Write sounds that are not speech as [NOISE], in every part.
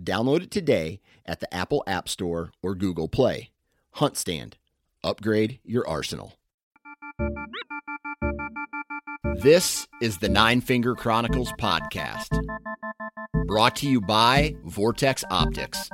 Download it today at the Apple App Store or Google Play. Hunt Stand. Upgrade your arsenal. This is the Nine Finger Chronicles podcast, brought to you by Vortex Optics.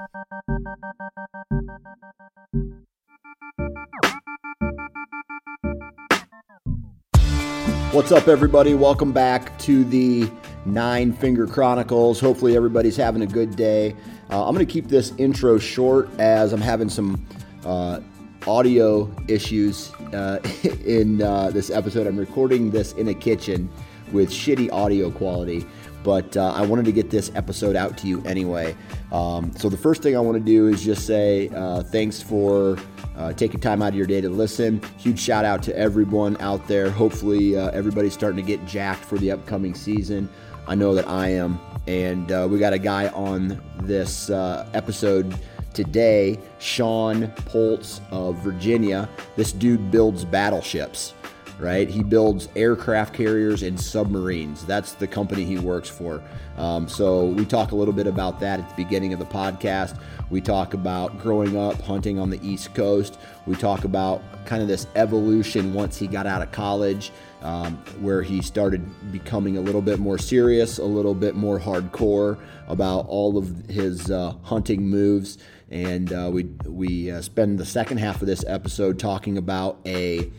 What's up, everybody? Welcome back to the Nine Finger Chronicles. Hopefully, everybody's having a good day. Uh, I'm going to keep this intro short as I'm having some uh, audio issues uh, [LAUGHS] in uh, this episode. I'm recording this in a kitchen with shitty audio quality, but uh, I wanted to get this episode out to you anyway. Um, so, the first thing I want to do is just say uh, thanks for uh, taking time out of your day to listen. Huge shout out to everyone out there. Hopefully, uh, everybody's starting to get jacked for the upcoming season. I know that I am. And uh, we got a guy on this uh, episode today, Sean Poltz of Virginia. This dude builds battleships, right? He builds aircraft carriers and submarines. That's the company he works for. Um, so we talk a little bit about that at the beginning of the podcast. We talk about growing up hunting on the East Coast. We talk about kind of this evolution once he got out of college um, where he started becoming a little bit more serious, a little bit more hardcore about all of his uh, hunting moves. And uh, we we uh, spend the second half of this episode talking about a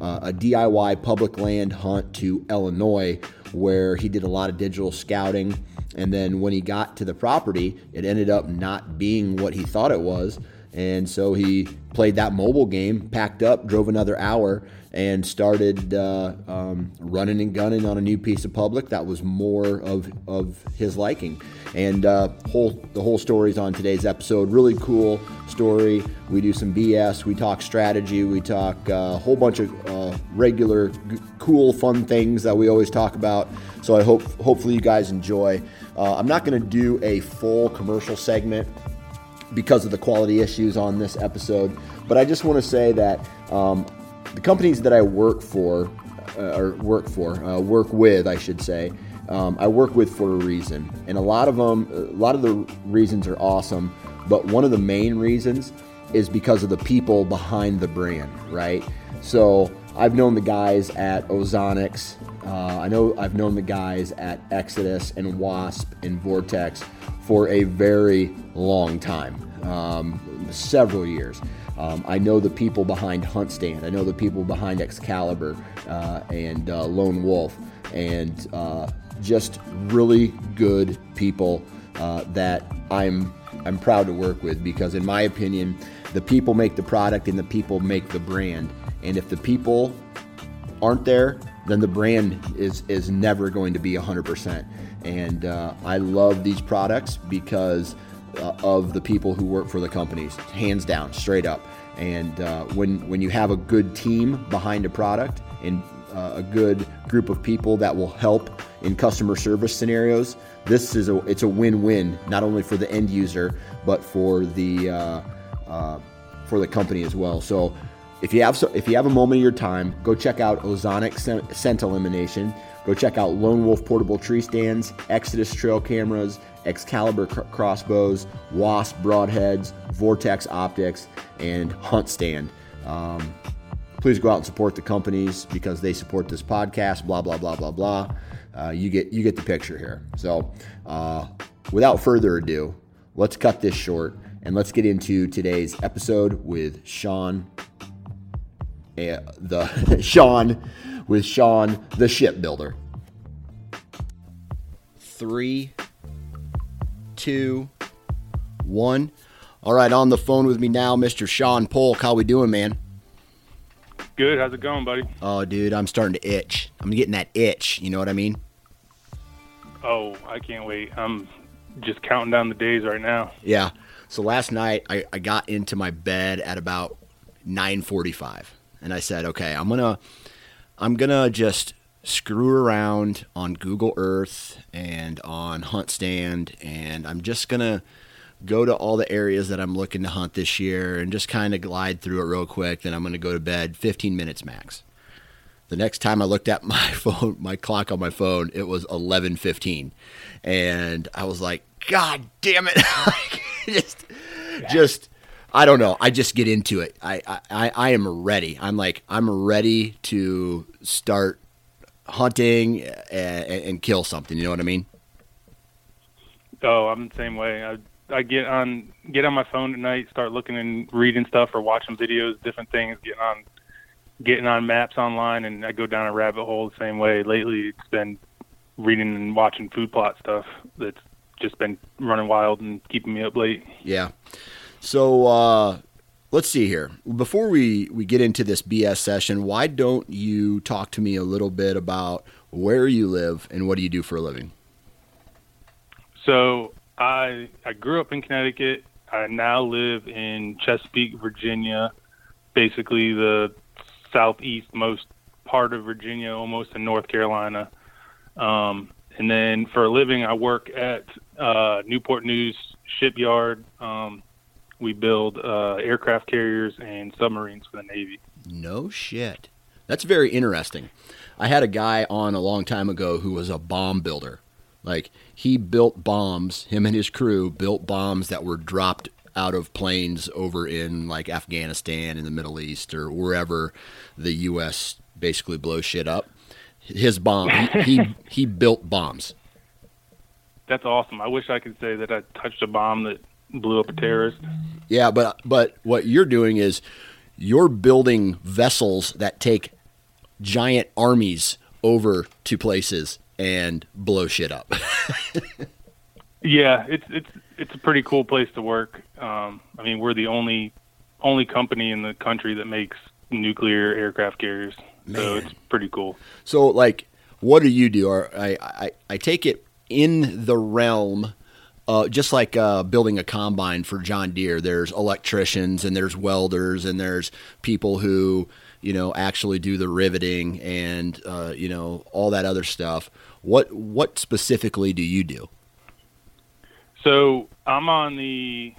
uh, a DIY public land hunt to Illinois, where he did a lot of digital scouting. And then when he got to the property, it ended up not being what he thought it was. And so he played that mobile game, packed up, drove another hour, and started uh, um, running and gunning on a new piece of public that was more of, of his liking. And uh, whole the whole story is on today's episode. Really cool story. We do some BS. We talk strategy. We talk uh, a whole bunch of uh, regular, g- cool, fun things that we always talk about. So I hope hopefully you guys enjoy. Uh, I'm not going to do a full commercial segment because of the quality issues on this episode. But I just want to say that um, the companies that I work for, uh, or work for, uh, work with, I should say, um, I work with for a reason, and a lot of them, a lot of the reasons are awesome. But one of the main reasons is because of the people behind the brand, right? So I've known the guys at Ozonics. Uh, I know I've known the guys at Exodus and Wasp and Vortex for a very long time, um, several years. Um, I know the people behind Hunt Stand. I know the people behind Excalibur uh, and uh, Lone Wolf, and uh, just really good people uh, that I'm I'm proud to work with because, in my opinion, the people make the product and the people make the brand. And if the people aren't there, then the brand is is never going to be 100%. And uh, I love these products because uh, of the people who work for the companies, hands down, straight up. And uh, when when you have a good team behind a product and uh, a good group of people that will help in customer service scenarios, this is a it's a win-win not only for the end user but for the uh, uh, for the company as well. So if you have so, if you have a moment of your time, go check out Ozonics Scent Elimination. Go check out Lone Wolf portable tree stands, Exodus trail cameras, Excalibur cr- crossbows, Wasp broadheads, Vortex optics, and Hunt Stand. Um, please go out and support the companies because they support this podcast. Blah blah blah blah blah. Uh, you get you get the picture here. So, uh, without further ado, let's cut this short and let's get into today's episode with Sean. Uh, the [LAUGHS] Sean with Sean the shipbuilder. Three, two, one. All right, on the phone with me now, Mr. Sean Polk. How we doing, man? Good. How's it going, buddy? Oh, dude, I'm starting to itch. I'm getting that itch. You know what I mean? Oh, I can't wait. I'm just counting down the days right now. Yeah. So last night I, I got into my bed at about 9:45, and I said, okay, I'm gonna I'm gonna just screw around on Google Earth and on Hunt Stand, and I'm just gonna go to all the areas that I'm looking to hunt this year and just kind of glide through it real quick. Then I'm gonna go to bed, 15 minutes max. The next time I looked at [LAUGHS] my phone, my clock on my phone, it was 11:15, and I was like, "God damn it!" [LAUGHS] [LAUGHS] just, just, I don't know. I just get into it. I, I, I am ready. I'm like, I'm ready to start hunting and, and kill something. You know what I mean? Oh, I'm the same way. I I get on get on my phone at night, start looking and reading stuff or watching videos, different things, getting on getting on maps online, and I go down a rabbit hole the same way. Lately, it's been reading and watching food plot stuff that's just been running wild and keeping me up late. Yeah. So uh, let's see here. Before we, we get into this BS session, why don't you talk to me a little bit about where you live and what do you do for a living? So I I grew up in Connecticut. I now live in Chesapeake, Virginia, basically the southeast most part of Virginia, almost in North Carolina. Um, and then for a living, I work at uh, Newport News Shipyard. Um, we build uh, aircraft carriers and submarines for the Navy. No shit. That's very interesting. I had a guy on a long time ago who was a bomb builder. Like he built bombs, him and his crew built bombs that were dropped out of planes over in like Afghanistan in the Middle East or wherever the US basically blows shit up his bomb. he, he [LAUGHS] he built bombs. That's awesome. I wish I could say that I touched a bomb that blew up a terrorist. Yeah, but but what you're doing is you're building vessels that take giant armies over to places and blow shit up. [LAUGHS] yeah, it's it's it's a pretty cool place to work. Um, I mean, we're the only only company in the country that makes nuclear aircraft carriers. Man. So it's pretty cool. So, like, what do you do? Or I, I, I take it in the realm, uh, just like uh, building a combine for John Deere. There's electricians and there's welders and there's people who you know actually do the riveting and uh, you know all that other stuff. What what specifically do you do? So I'm on the.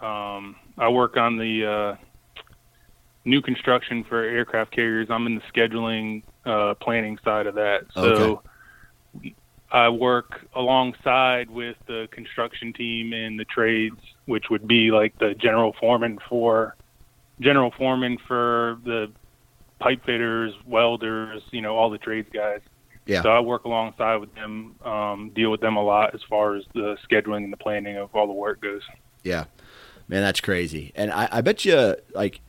Um, I work on the uh, new construction for aircraft carriers. I'm in the scheduling uh, planning side of that. So okay. I work alongside with the construction team and the trades, which would be like the general foreman for general foreman for the pipe fitters, welders, you know, all the trades guys. Yeah. So I work alongside with them, um, deal with them a lot as far as the scheduling and the planning of all the work goes. Yeah, man, that's crazy. And I, I bet you, like,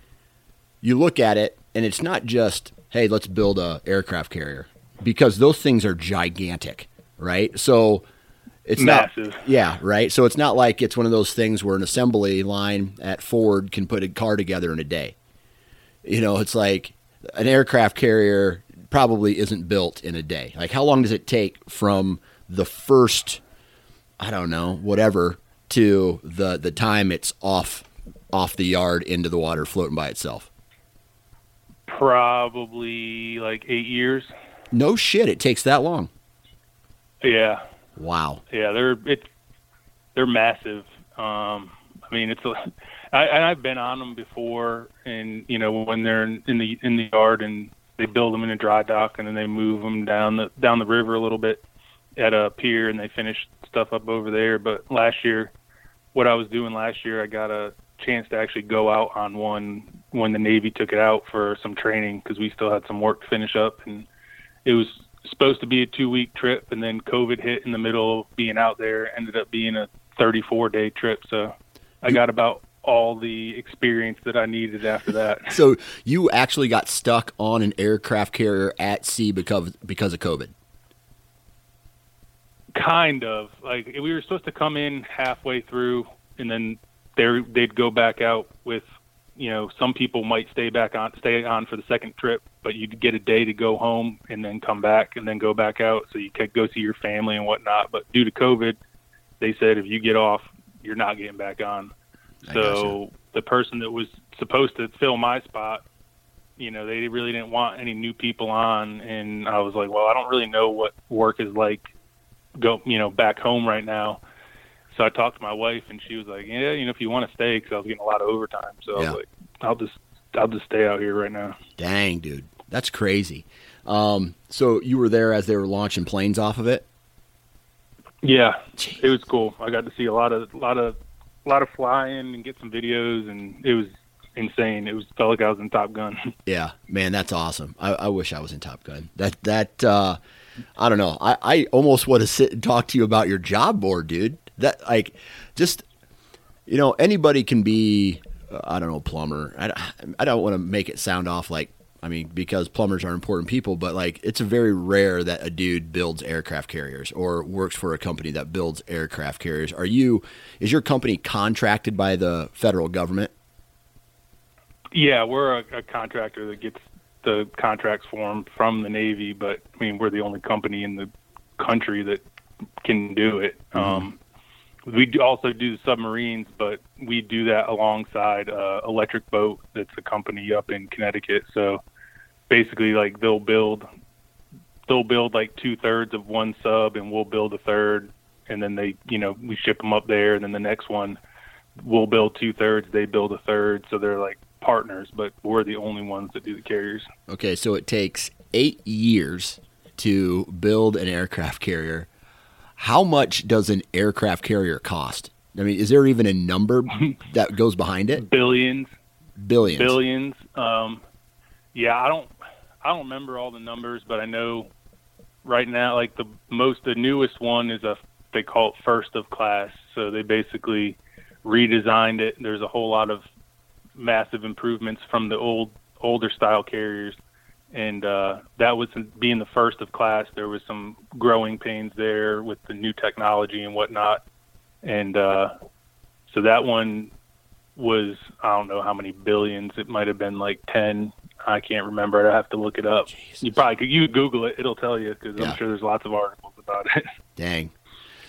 you look at it and it's not just hey let's build a aircraft carrier because those things are gigantic right so it's Massive. not yeah right so it's not like it's one of those things where an assembly line at ford can put a car together in a day you know it's like an aircraft carrier probably isn't built in a day like how long does it take from the first i don't know whatever to the the time it's off off the yard into the water floating by itself Probably like eight years. No shit, it takes that long. Yeah. Wow. Yeah, they're it's they're massive. Um, I mean, it's a I, and I've been on them before, and you know when they're in, in the in the yard and they build them in a dry dock and then they move them down the down the river a little bit at a pier and they finish stuff up over there. But last year, what I was doing last year, I got a chance to actually go out on one when the Navy took it out for some training because we still had some work to finish up and it was supposed to be a two week trip and then COVID hit in the middle of being out there ended up being a 34 day trip. So I got about all the experience that I needed after that. [LAUGHS] So you actually got stuck on an aircraft carrier at sea because because of COVID. Kind of like we were supposed to come in halfway through, and then they they'd go back out with, you know, some people might stay back on stay on for the second trip, but you'd get a day to go home and then come back and then go back out, so you could go see your family and whatnot. But due to COVID, they said if you get off, you're not getting back on. So the person that was supposed to fill my spot, you know, they really didn't want any new people on, and I was like, well, I don't really know what work is like, go, you know, back home right now. So I talked to my wife, and she was like, yeah, you know, if you want to stay, because I was getting a lot of overtime. So Yeah. I was like, I'll just, I'll just stay out here right now. Dang, dude, that's crazy. Um, so you were there as they were launching planes off of it. Yeah, Jeez. it was cool. I got to see a lot of, a lot of, a lot of flying and get some videos, and it was insane. It was felt like I was in Top Gun. [LAUGHS] Yeah, man, that's awesome. I, I wish I was in Top Gun. That that uh, I don't know. I, I almost want to sit and talk to you about your job board, dude. That like just you know anybody can be uh, I don't know plumber. I, I don't want to make it sound off like I mean because plumbers are important people, but like it's very rare that a dude builds aircraft carriers or works for a company that builds aircraft carriers. Are you is your company contracted by the federal government? Yeah, we're a, a contractor that gets the contracts for 'em from the Navy, but I mean we're the only company in the country that can do it. Um, we do also do submarines, but we do that alongside uh, Electric Boat. That's a company up in Connecticut. So basically, like they'll build they'll build like two thirds of one sub, and we'll build a third, and then they you know we ship them up there, and then the next one we'll build two thirds, they build a third. So they're like partners, but we're the only ones that do the carriers. Okay, so it takes eight years to build an aircraft carrier. How much does an aircraft carrier cost? I mean, is there even a number [LAUGHS] that goes behind it? Billions, Billions. billions. Um, yeah, I don't, I don't remember all the numbers, but I know right now, like the most, the newest one is a they call it first of class. So they basically redesigned it. There's a whole lot of massive improvements from the old older style carriers and uh, that was being the first of class. There was some growing pains there with the new technology and whatnot. And uh, so that one was i don't know how many billions. It might have been like 10 i can't remember. I have to look it up. You probably could you google it. It'll tell you because Yeah. i'm sure there's lots of articles about it. [LAUGHS] Dang.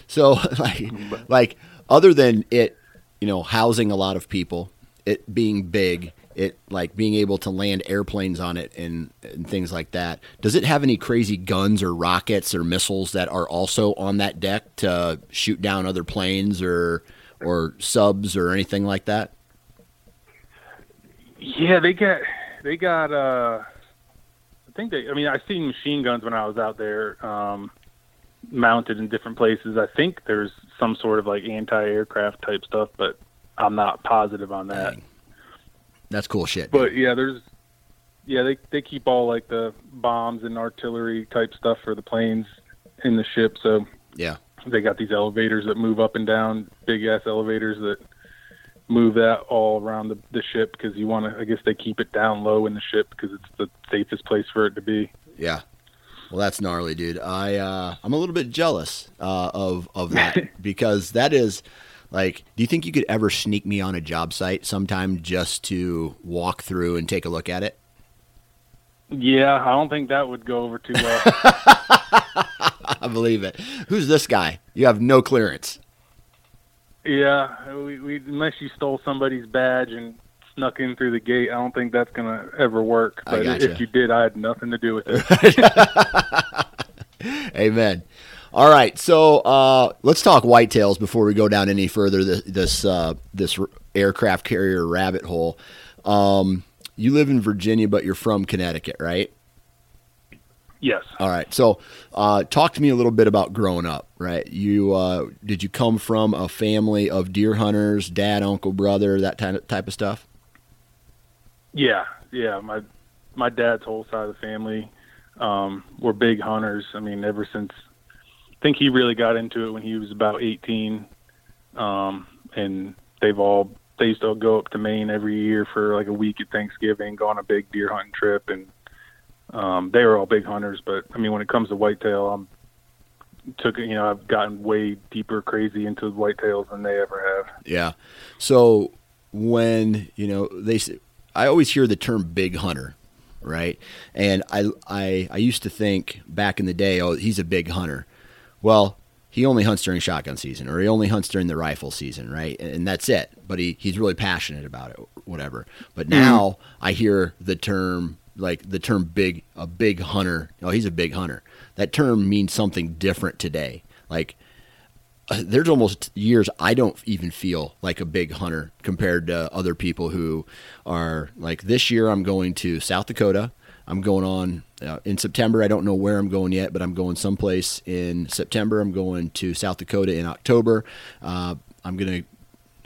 So [LAUGHS] like like other than it, you know, housing a lot of people, it being big, it like being able to land airplanes on it and, and things like that. Does it have any crazy guns or rockets or missiles that are also on that deck to shoot down other planes or or subs or anything like that? Yeah, they got they got uh I think they I mean I seen machine guns when I was out there um mounted in different places. I think there's some sort of like anti-aircraft type stuff, but I'm not positive on that. Dang. That's cool shit. But yeah, there's yeah, they they keep all like the bombs and artillery type stuff for the planes in the ship, so yeah. they got these elevators that move up and down, big ass elevators that move that all around the, the ship because you want to. I guess they keep it down low in the ship because it's the safest place for it to be. Yeah. Well, that's gnarly, dude. I uh, I'm a little bit jealous uh, of of that [LAUGHS] because that is like. Do you think you could ever sneak me on a job site sometime just to walk through and take a look at it? Yeah, I don't think that would go over too well. [LAUGHS] I believe it. Who's this guy? You have no clearance. yeah, we, we unless you stole somebody's badge and snuck in through the gate, I don't think that's gonna ever work. But gotcha. if you did, I had nothing to do with it. [LAUGHS] Amen. All right, so uh, let's talk whitetails before we go down any further. This this, uh, this aircraft carrier rabbit hole. Um, you live in Virginia, but you're from Connecticut, right? Yes. All right. So, uh, talk to me a little bit about growing up. Right? You uh, did you come from a family of deer hunters, dad, uncle, brother, that type of type of stuff? Yeah, yeah. My my dad's whole side of the family um, were big hunters. I mean, ever since think he really got into it when he was about 18, um, and they've all they used to go up to Maine every year for like a week at Thanksgiving, go on a big deer hunting trip, and um, they were all big hunters. But I mean, when it comes to whitetail, I'm took you know I've gotten way deeper crazy into whitetails than they ever have. Yeah. So when you know they, I always hear the term big hunter, right? And I I I used to think back in the day, oh, he's a big hunter. Well, he only hunts during shotgun season or he only hunts during the rifle season, right? And that's it. But he, he's really passionate about it, whatever. But mm-hmm. now mm-hmm. I hear the term like the term big a big hunter. Oh, he's a big hunter. That term means something different today. Like uh, there's almost years I don't even feel like a big hunter compared to other people who are like this year I'm going to South Dakota. I'm going on uh, in September. I don't know where I'm going yet, but I'm going someplace in September. I'm going to South Dakota in October. Uh, I'm going to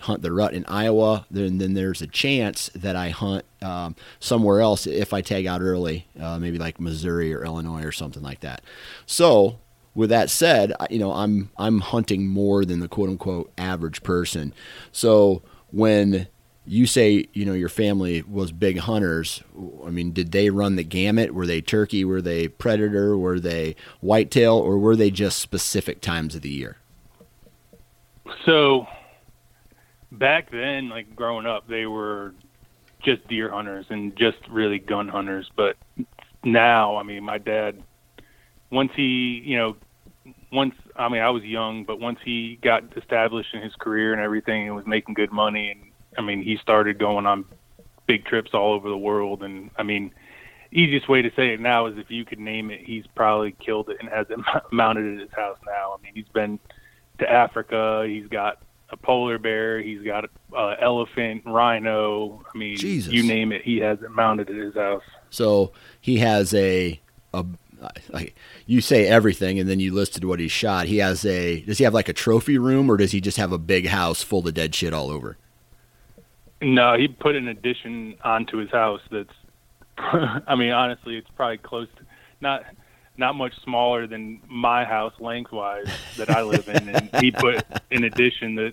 hunt the rut in Iowa, then then there's a chance that I hunt um, somewhere else if I tag out early, uh, maybe like Missouri or Illinois or something like that. So with that said, you know I'm I'm hunting more than the quote unquote average person. So when you say you know your family was big hunters. I mean did they run the gamut? Were they turkey? Were they predator? Were they whitetail? Or were they just specific times of the year? So back then, like growing up, they were just deer hunters and just really gun hunters. But now, I mean, my dad, once he, you know, once I mean, I was young, but once he got established in his career and everything, and was making good money, and I mean, he started going on big trips all over the world. And I mean, easiest way to say it now is if you could name it, he's probably killed it and has it [LAUGHS] mounted at his house now. I mean, he's been to Africa. He's got a polar bear. He's got an elephant, rhino. I mean, Jesus. you name it, he has it mounted at his house. So he has a a like you say everything, and then you listed what he shot. He has a. Does he have like a trophy room, or does he just have a big house full of dead shit all over? No, he put an addition onto his house. That's. [LAUGHS] I mean, honestly, it's probably close to not not much smaller than my house lengthwise that I live in, and he put an addition that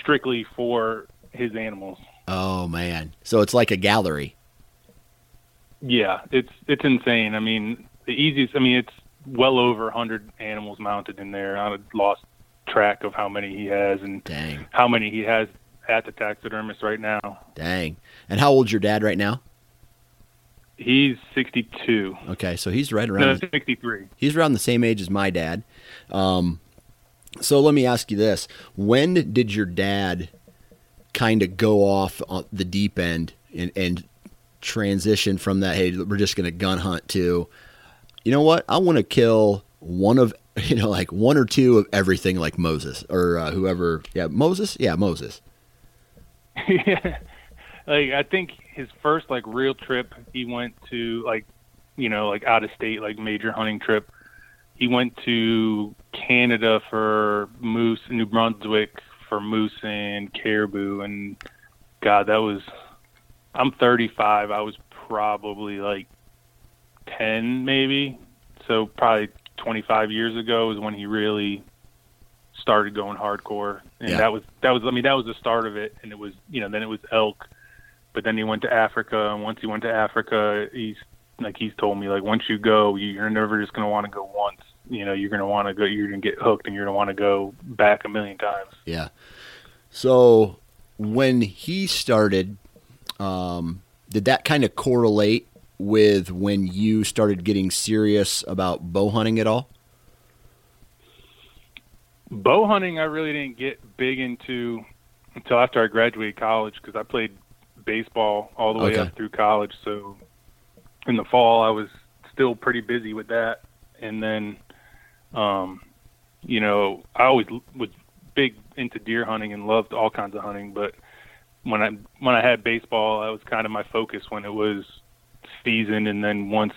strictly for his animals. Oh man! So it's like a gallery. Yeah, it's it's insane. I mean, the easiest. I mean, it's well over hundred animals mounted in there. I lost track of how many he has and Dang. how many he has at the taxidermist right now. Dang! And how old's your dad right now? He's 62. Okay, so he's right around. No, 63. He's around the same age as my dad. Um, so let me ask you this: When did your dad kind of go off on the deep end and, and transition from that? Hey, we're just going to gun hunt to, you know what? I want to kill one of [LAUGHS] you know like one or two of everything, like Moses or uh, whoever. Yeah, Moses. Yeah, Moses. Yeah, [LAUGHS] like I think his first like real trip, he went to like, you know, like out of state, like major hunting trip. He went to Canada for moose, New Brunswick for moose and caribou, and God, that was. I'm 35. I was probably like 10, maybe. So probably 25 years ago is when he really started going hardcore, and yeah. that was that was. I mean, that was the start of it, and it was you know then it was elk but then he went to Africa, and once he went to Africa, he's like he's told me like once you go, you're never just gonna want to go once. You know, you're gonna want to go. You're gonna get hooked, and you're gonna want to go back a million times. Yeah. So when he started, um, did that kind of correlate with when you started getting serious about bow hunting at all? Bow hunting, I really didn't get big into until after I graduated college because I played baseball all the way okay. up through college. So in the fall, I was still pretty busy with that. And then um, you know, I always was big into deer hunting and loved all kinds of hunting, but when I when I had baseball, that was kind of my focus when it was season, and then once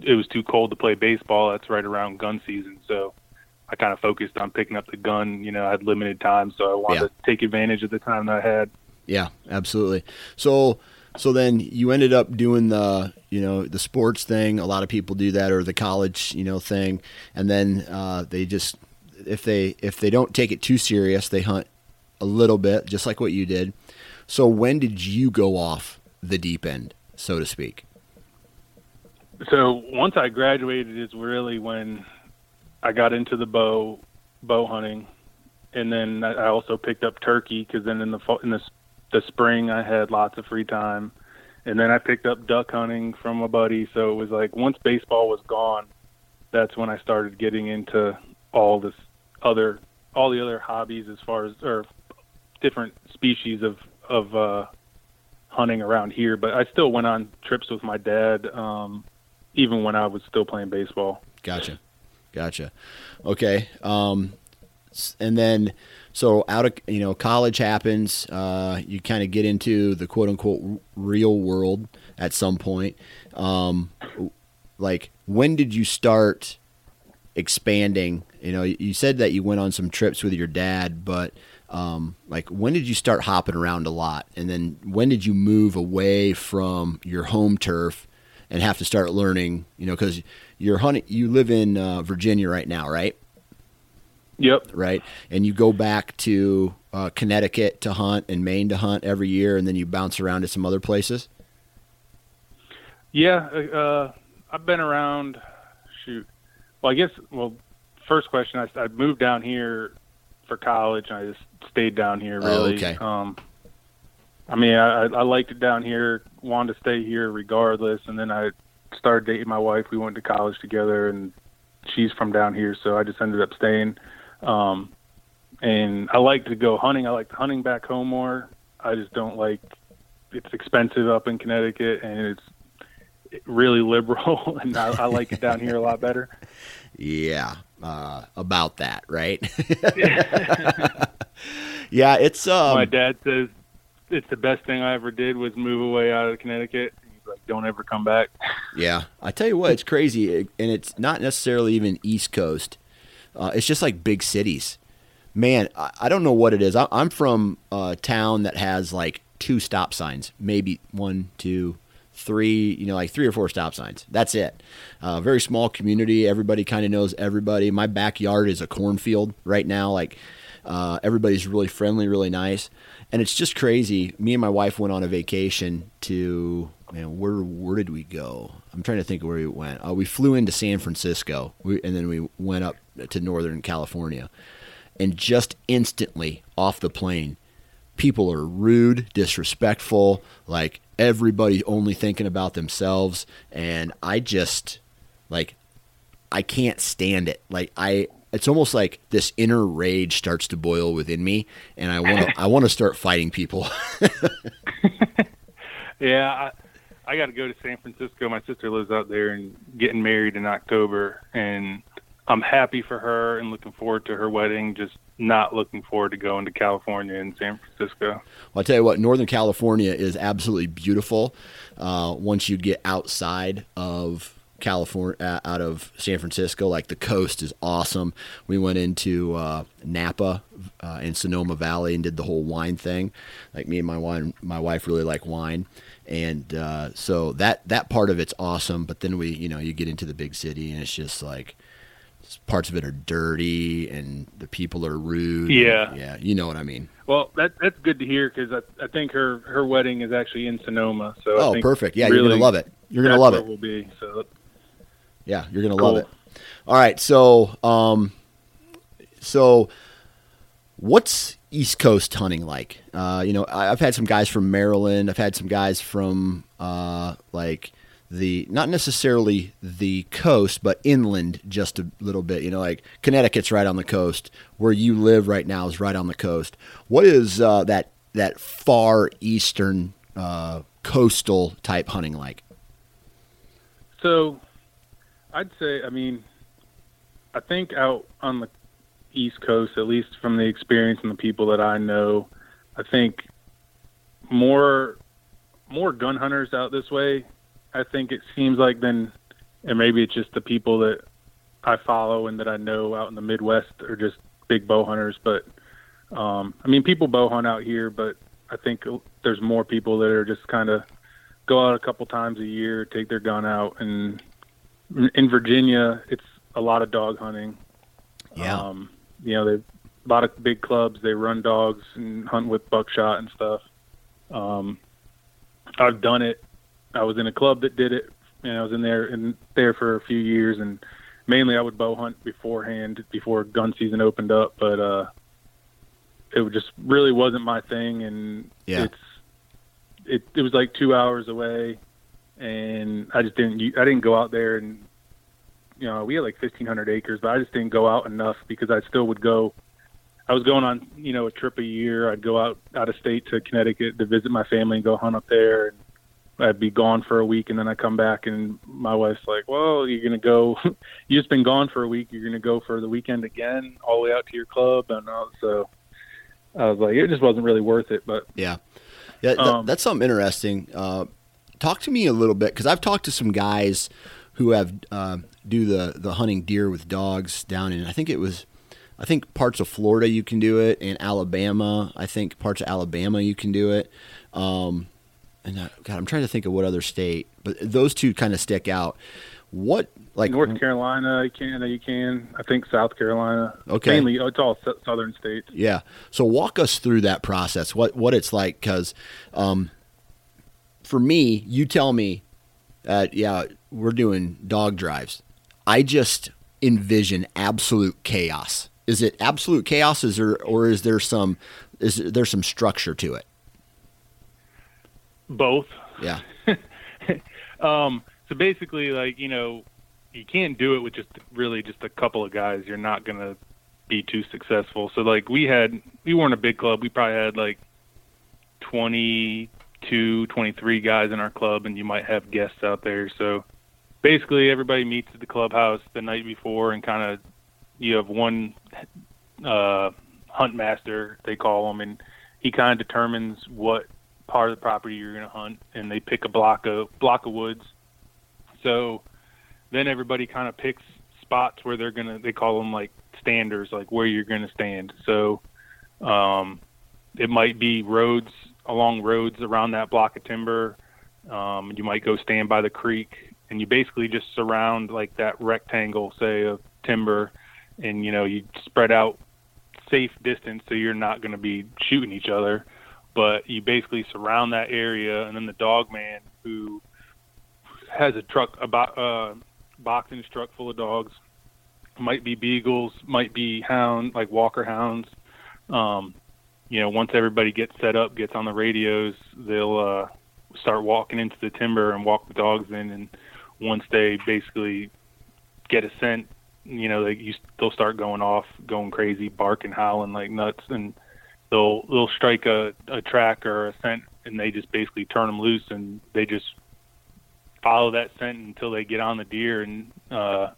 it was too cold to play baseball, that's right around gun season. So I kind of focused on picking up the gun. You know, I had limited time, so I wanted yeah. to take advantage of the time that I had. Yeah, absolutely. So so then you ended up doing the you know the sports thing. A lot of people do that, or the college you know thing, and then uh, they just if they if they don't take it too serious, they hunt a little bit, just like what you did. So when did you go off the deep end, so to speak? So once I graduated is really when I got into the bow bow hunting, and then I also picked up turkey because then in the in the the spring I had lots of free time, and then I picked up duck hunting from a buddy. So it was like once baseball was gone, that's when I started getting into all this other all the other hobbies as far as or different species of of uh, hunting around here. But I still went on trips with my dad, um, even when I was still playing baseball. Gotcha, gotcha. Okay, um, and then so out of you know college happens, uh, you kind of get into the quote unquote real world at some point. Um, like when did you start expanding? You know, you said that you went on some trips with your dad, but um, like when did you start hopping around a lot, and then when did you move away from your home turf and have to start learning? You know, because you're hunting, you live in uh, Virginia right now, right? Yep. Right. And you go back to uh, Connecticut to hunt and Maine to hunt every year, and then you bounce around to some other places. Yeah, uh, I've been around. Shoot. Well, I guess. Well, first question. I, I moved down here for college, and I just stayed down here. Oh, really. Oh, okay. Um, I mean, I, I liked it down here. Wanted to stay here regardless, and then I started dating my wife. We went to college together, and she's from down here, so I just ended up staying. Um, and I like to go hunting. I like hunting back home more. I just don't like it's expensive up in Connecticut and it's really liberal, [LAUGHS] and I, I like it down here a lot better. Yeah, uh, about that, right? [LAUGHS] yeah, it's. Um, My dad says it's the best thing I ever did was move away out of Connecticut. Don't ever come back. Yeah, I tell you what, it's crazy, and it's not necessarily even East Coast. Uh, it's just like big cities. Man, I, I don't know what it is. I, am from a town that has like two stop signs, maybe one, two, three, you know, like three or four stop signs. That's it. Uh, very small community. Everybody kind of knows everybody. My backyard is a cornfield right now. Like uh, everybody's really friendly, really nice. And it's just crazy. Me and my wife went on a vacation to man, where where did we go? I'm trying to think where we went. Uh, we flew into San Francisco, we, and then we went up to Northern California, and just instantly off the plane, people are rude, disrespectful, like everybody only thinking about themselves, and I just like I can't stand it. Like I it's almost like this inner rage starts to boil within me and I want to [LAUGHS] I want to start fighting people. [LAUGHS] [LAUGHS] yeah, I got to go to San Francisco. My sister lives out there and getting married in October, and I'm happy for her and looking forward to her wedding. Just not looking forward to going to California and San Francisco. Well, I'll tell you what, Northern California is absolutely beautiful. Uh, once you get outside of California, uh, out of San Francisco, like the coast is awesome. We went into uh, Napa uh, and Sonoma Valley and did the whole wine thing. Like me and my wine, my wife really like wine and uh, so that that part of it's awesome. But then we, you know, you get into the big city, and it's just like parts of it are dirty, and the people are rude. Yeah, and, yeah, you know what I mean. Well, that that's good to hear because I, I think her her wedding is actually in Sonoma. So oh, perfect. Yeah, really you're gonna love it. You're gonna love it. Will be so. Yeah, you're gonna cool. love it. All right, so um, so what's East Coast hunting like? Uh, you know, I, have had some guys from Maryland. I've had some guys from uh, like the not necessarily the coast, but inland just a little bit. You know, like Connecticut's right on the coast. Where you live right now is right on the coast. What is uh, that that far eastern uh, coastal type hunting like? So, I'd say, I mean, I think out on the East Coast, at least from the experience and the people that I know, I think more more gun hunters out this way. I think it seems like than, and maybe it's just the people that I follow and that I know out in the Midwest are just big bow hunters. But um, I mean, people bow hunt out here, but I think there's more people that are just kind of go out a couple times a year, take their gun out, and in Virginia, it's a lot of dog hunting. Yeah. Um, you know, they a lot of big clubs. They run dogs and hunt with buckshot and stuff. Um, I've done it. I was in a club that did it, and I was in there in there for a few years. And mainly, I would bow hunt beforehand before gun season opened up. But uh, it just really wasn't my thing, and yeah. it's it. It was like two hours away, and I just didn't. I didn't go out there and you know, we had like 1,500 acres, but I just didn't go out enough because I still would go. I was going on, you know, a trip a year. I'd go out out of state to Connecticut to visit my family and go hunt up there. And I'd be gone for a week, and then I come back, and my wife's like, "Well, you're gonna go. [LAUGHS] you just been gone for a week. You're gonna go for the weekend again, all the way out to your club." And uh, so I was like, it just wasn't really worth it. But yeah, yeah, th- Um, that's something interesting. Uh, talk to me a little bit because I've talked to some guys who have uh, do the the hunting deer with dogs down in I think it was I think parts of Florida you can do it and Alabama I think parts of Alabama you can do it um, and I, God I'm trying to think of what other state but those two kind of stick out what like North Carolina, you can. You can. I think South Carolina. Okay. Mainly, it's all southern states. Yeah. So walk us through that process. What what it's like because um, for me, you tell me that yeah we're doing dog drives. I just envision absolute chaos. Is it absolute chaos? Is there or is there some is there some structure to it? Both. Yeah. [LAUGHS] Um, so basically, like you know, you can't do it with just really just a couple of guys. You're not gonna be too successful. So like we had, we weren't a big club. We probably had like 22, 23 guys in our club, and you might have guests out there. So basically, everybody meets at the clubhouse the night before, and kind of you have one uh, hunt master they call him, and he kind of determines what part of the property you're going to hunt, and they pick a block of block of woods. So then everybody kind of picks spots where they're gonna. They call them like standers, like where you're gonna stand. So um, it might be roads along roads around that block of timber. Um, you might go stand by the creek, and you basically just surround like that rectangle, say of timber, and you know you spread out safe distance so you're not going to be shooting each other but you basically surround that area, and then the dog man who has a truck, a bo- uh, box in truck full of dogs, might be beagles, might be hound, like Walker hounds. Um, you know, once everybody gets set up, gets on the radios, they'll uh, start walking into the timber and walk the dogs in, and once they basically get a scent, you know, they you, they'll start going off, going crazy, barking, howling like nuts, and they'll they'll strike a, a track or a scent and they just basically turn them loose and they just follow that scent until they get on the deer and uh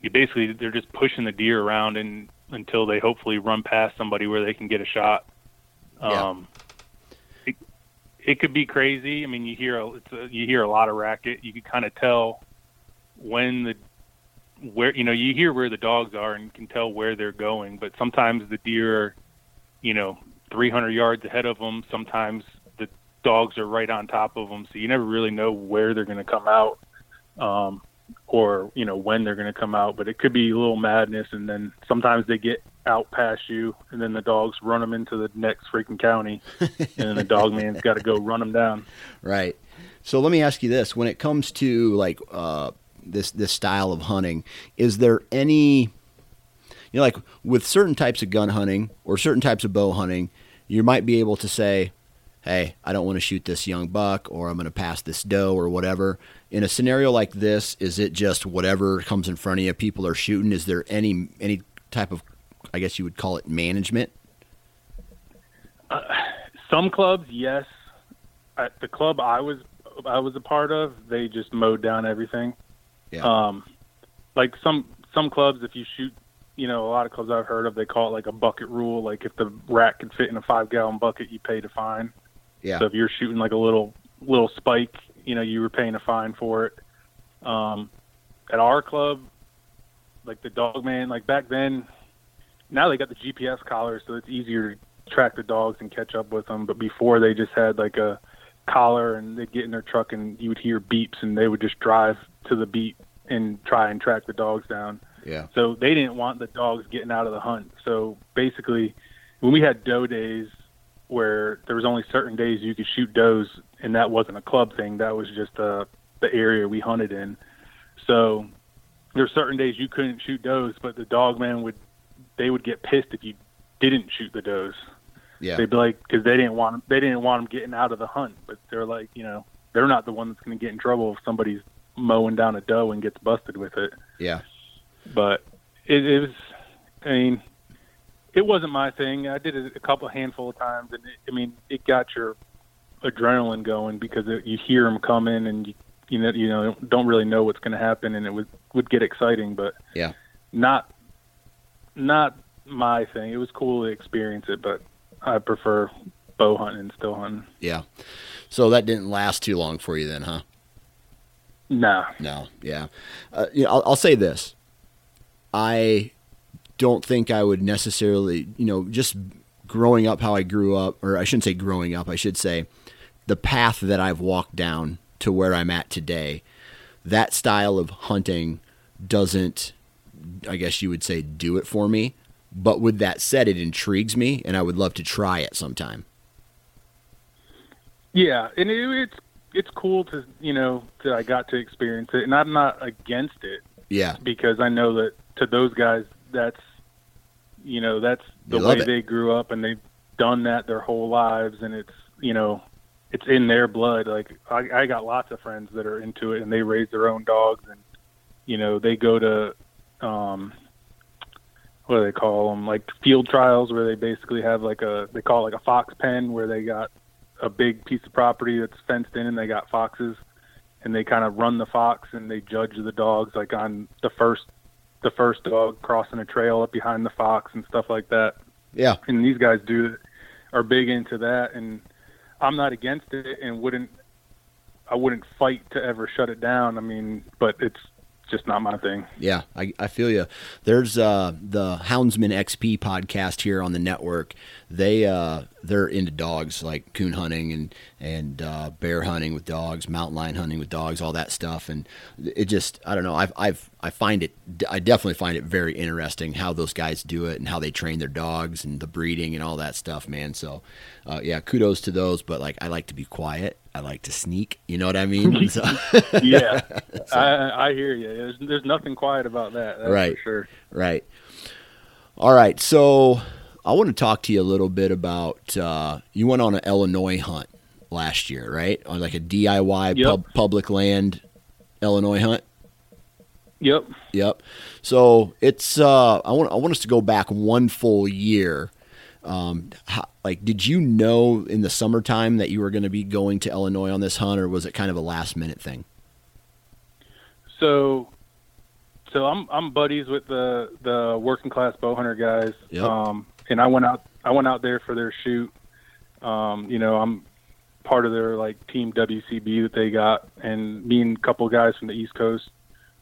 you basically they're just pushing the deer around and until they hopefully run past somebody where they can get a shot Yeah. um it could be crazy. I mean you hear a, it's a, you hear a lot of racket. You can kind of tell when the where you know you hear where the dogs are and can tell where they're going but sometimes the deer are you know 300 yards ahead of them sometimes the dogs are right on top of them so you never really know where they're going to come out um or you know when they're going to come out but it could be a little madness. And then sometimes they get out past you and then the dogs run them into the next freaking county and then the dog man's got to go run them down [LAUGHS] Right. So let me ask you this: when it comes to like uh, this this style of hunting, is there any, you know, like with certain types of gun hunting or certain types of bow hunting, you might be able to say, "Hey, I don't want to shoot this young buck, or I'm going to pass this doe, or whatever." In a scenario like this, is it just whatever comes in front of you? People are shooting. Is there any any type of, I guess you would call it management? some clubs yes at the club i was i was a part of they just mowed down everything Yeah. um like some some clubs if you shoot you know, a lot of clubs I've heard of, they call it like a bucket rule. Like if the rack can fit in a five gallon bucket, you pay to fine. Yeah. So if you're shooting like a little little spike, you know, you were paying a fine for it. Um, at our club, like the dog man, like back then, now they got the GPS collars, so it's easier to track the dogs and catch up with them. But before they just had like a collar and they'd get in their truck and you would hear beeps and they would just drive to the beep and try and track the dogs down. Yeah. So they didn't want the dogs getting out of the hunt. So basically, when we had doe days where there was only certain days you could shoot does, and that wasn't a club thing. That was just uh, the area we hunted in. So there were certain days you couldn't shoot does, but the dog man would they would get pissed if you didn't shoot the does. Yeah. They'd be like, because they didn't want 'em- they didn't want them getting out of the hunt, but they're like, you know, they're not the one that's going to get in trouble if somebody's mowing down a doe and gets busted with it Yeah. but it, it was i mean it wasn't my thing i did it a couple handful of times and it, i mean it got your adrenaline going because it, you hear them coming and you you know you know don't really know what's going to happen and it would would get exciting but Yeah. not not my thing it was cool to experience it but i prefer bow hunting and still hunting Yeah. So that didn't last too long for you then, huh? No. No, yeah. Uh, you know, I'll, I'll say this. I don't think I would necessarily, you know, just growing up how I grew up, or I shouldn't say growing up, I should say the path that I've walked down to where I'm at today, that style of hunting doesn't, I guess you would say, do it for me. But with that said, it intrigues me, and I would love to try it sometime. Yeah, and it, it's it's cool to you know that I got to experience it, and I'm not against it Yeah, because I know that to those guys, that's you know that's the They way it. they grew up, and they've done that their whole lives, and it's you know it's in their blood. Like I, I got lots of friends that are into it, and they raise their own dogs, and you know they go to um what do they call them like field trials where they basically have like a they call it like a fox pen where they got a big piece of property that's fenced in and they got foxes and they kind of run the fox and they judge the dogs like on the first the first dog crossing a trail up behind the fox and stuff like that. Yeah, and these guys do are big into that and I'm not against it and wouldn't I wouldn't fight to ever shut it down. I mean but it's just not my thing Yeah, I, I feel you. There's uh, the Houndsmen XP podcast here on the network. They uh, they're into dogs like coon hunting and and uh, bear hunting with dogs, mountain lion hunting with dogs, all that stuff. And it just I don't know. I've I've I find it I definitely find it very interesting how those guys do it and how they train their dogs and the breeding and all that stuff, man. So uh, yeah, kudos to those. But like I like to be quiet. I like to sneak. You know what I mean? [LAUGHS] So- yeah [LAUGHS] I, I hear you there's, there's nothing quiet about that that's Right. for sure Right. All right. So I want to talk to you a little bit about uh, you went on an Illinois hunt last year, right? On like a DIY Yep. pub, public land Illinois hunt. yep Yep. So it's uh, I want I want us to go back one full year. Um, how, like, did you know in the summertime that you were going to be going to Illinois on this hunt, or was it kind of a last minute thing? So, so I'm I'm buddies with the the working class bow hunter guys. Yep. Um, and I went out I went out there for their shoot. Um, you know, I'm part of their like team WCB that they got, and me and a couple guys from the East Coast,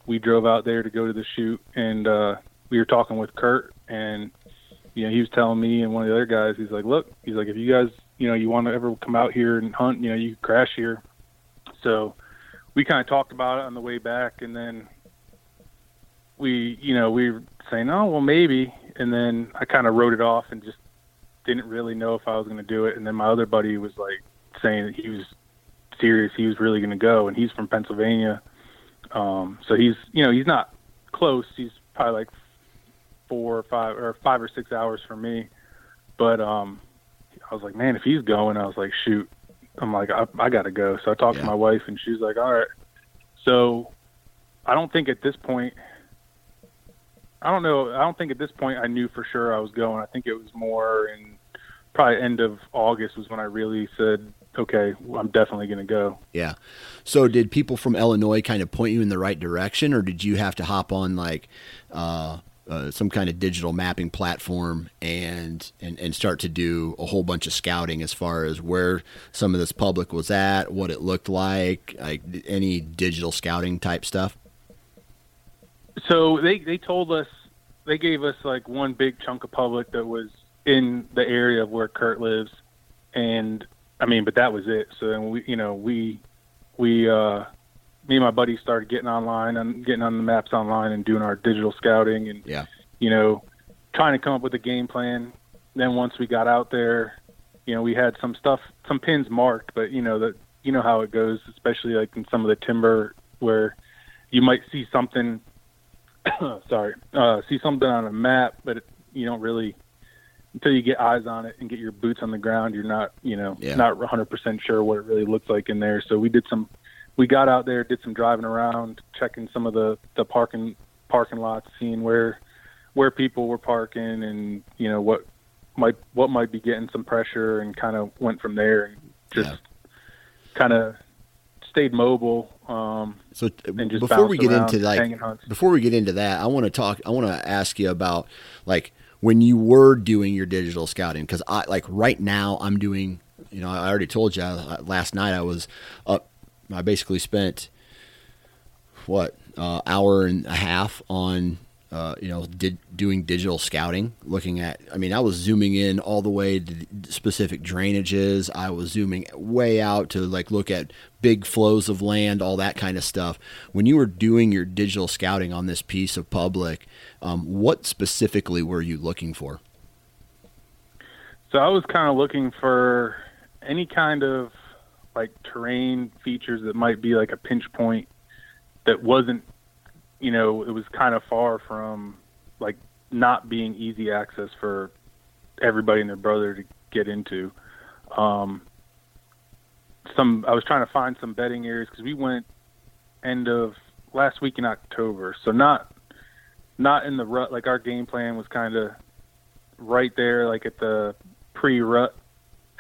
we drove out there to go to the shoot, and uh, we were talking with Kurt, and you know, he was telling me and one of the other guys, he's like, look, he's like, if you guys, you know, you want to ever come out here and hunt, you know, you crash here. So we kind of talked about it on the way back, and then we, you know, we were saying, oh, well, maybe. And then I kind of wrote it off and just didn't really know if I was going to do it. And then my other buddy was like saying that he was serious, he was really going to go, and he's from Pennsylvania. Um, so he's, you know, he's not close. He's probably like four or five or five or six hours from me. But um, I was like, man, if he's going, I was like, shoot. I'm like, I, I got to go. So I talked Yeah. to my wife, and she's like, all right. So I don't think at this point, I don't know. I don't think at this point I knew for sure I was going. I think it was more in probably end of August was when I really said, okay, I'm definitely going to go. Yeah. So did people from Illinois kind of point you in the right direction, or did you have to hop on like uh, uh, some kind of digital mapping platform and, and and start to do a whole bunch of scouting as far as where some of this public was at, what it looked like, like any digital scouting type stuff? So they they told us they gave us like one big chunk of public that was in the area of where Kurt lives, and I mean, but that was it. So then we, you know, we we uh, me and my buddy started getting online and getting on the maps online and doing our digital scouting and yeah, you know, trying to come up with a game plan. Then once we got out there, you know, we had some stuff, some pins marked, but you know that you know how it goes, especially like in some of the timber where you might see something. [COUGHS] sorry, uh, see something on a map, but it, you don't really until you get eyes on it and get your boots on the ground. You're not, you know, Yeah. not 100% sure what it really looks like in there. So we did some, we got out there, did some driving around, checking some of the the parking parking lots, seeing where where people were parking and you know what might what might be getting some pressure, and kind of went from there and just Yeah. kind of stayed mobile. Um, So before we get around, into like before we get into that, I want to talk. I want to ask you about like when you were doing your digital scouting because I like right now I'm doing. You know, I already told you uh, last night I was up. I basically spent what uh, hour and a half on uh, you know did doing digital scouting looking at i mean i was zooming in all the way to specific drainages. I was zooming way out to like look at big flows of land all that kind of stuff. When you were doing your digital scouting on this piece of public um, what specifically were you looking for? So I was kind of looking for any kind of like terrain features that might be like a pinch point that wasn't, you know, it was kind of far from like not being easy access for everybody and their brother to get into. Um, some I was trying to find some bedding areas because we went end of last week in October, so not not in the rut. Like our game plan was kind of right there, like at the pre-rut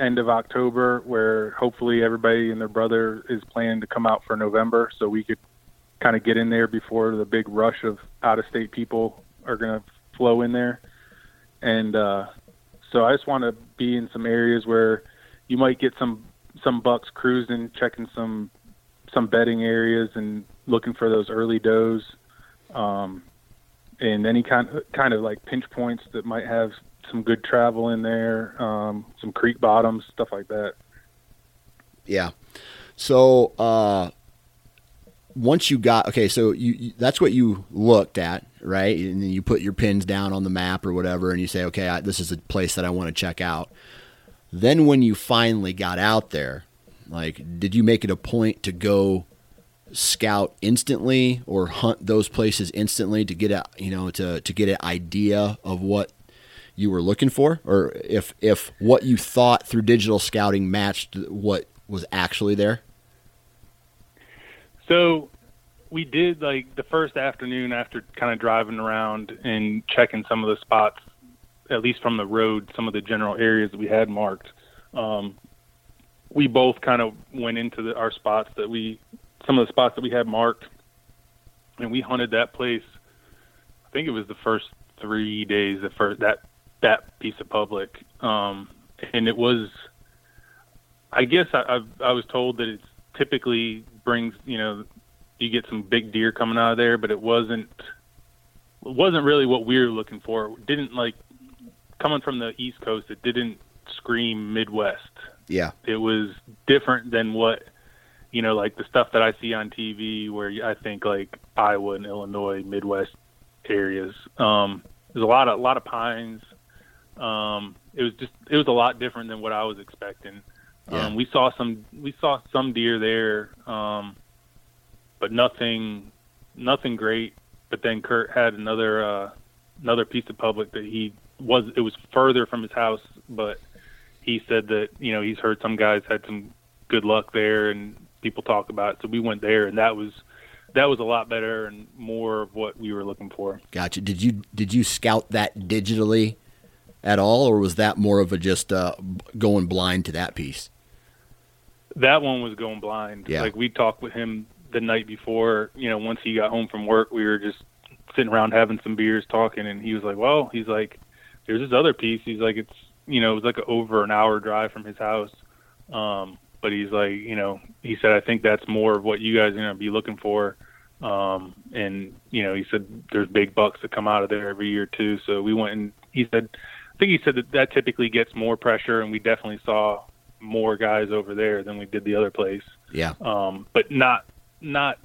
end of October, where hopefully everybody and their brother is planning to come out for November, so we could kind of get in there before the big rush of out-of-state people are going to flow in there. And uh, so I just want to be in some areas where you might get some some bucks cruising, checking some some bedding areas and looking for those early does. Um, and any kind kind of like pinch points that might have some good travel in there, um, some creek bottoms, stuff like that. Yeah. So uh, once you got okay, so you, you that's what you looked at, right? And then you put your pins down on the map or whatever, and you say, okay, I, this is a place that I want to check out. Then when you finally got out there, like, did you make it a point to go scout instantly or hunt those places instantly to get a you know to to get an idea of what you were looking for, or if if what you thought through digital scouting matched what was actually there? So we did like the first afternoon after kind of driving around and checking some of the spots, at least from the road, some of the general areas that we had marked. Um, we both kind of went into the, our spots that we, some of the spots that we had marked, and we hunted that place. I think it was the first three days, the first that that piece of public, um, and it was. I guess I, I, I was told that it's typically brings you know you get some big deer coming out of there, but it wasn't it wasn't really what we were looking for. It didn't like coming from the East Coast. It didn't scream Midwest. Yeah, It was different than what you know, like the stuff that I see on TV, where I think like Iowa and Illinois, Midwest areas. Um, there's a lot of a lot of pines. Um, it was just it was a lot different than what I was expecting. Yeah. Um, we saw some we saw some deer there, um, but nothing nothing great. But then Kurt had another uh, another piece of public that he was it was further from his house, but he said that you know he's heard some guys had some good luck there and people talk about it. So we went there and that was that was a lot better and more of what we were looking for. gotcha. Did you did you scout that digitally at all, or was that more of a just uh, going blind to that piece? That one was going blind. Yeah. Like we talked with him the night before, you know, once he got home from work, we were just sitting around having some beers talking and he was like well he's like there's this other piece he's like it's you know it was like over an hour drive from his house um but he's like you know he said i think that's more of what you guys are going to be looking for um and you know he said there's big bucks that come out of there every year too so we went and he said i think he said that that typically gets more pressure and we definitely saw more guys over there than we did the other place Yeah. um but not not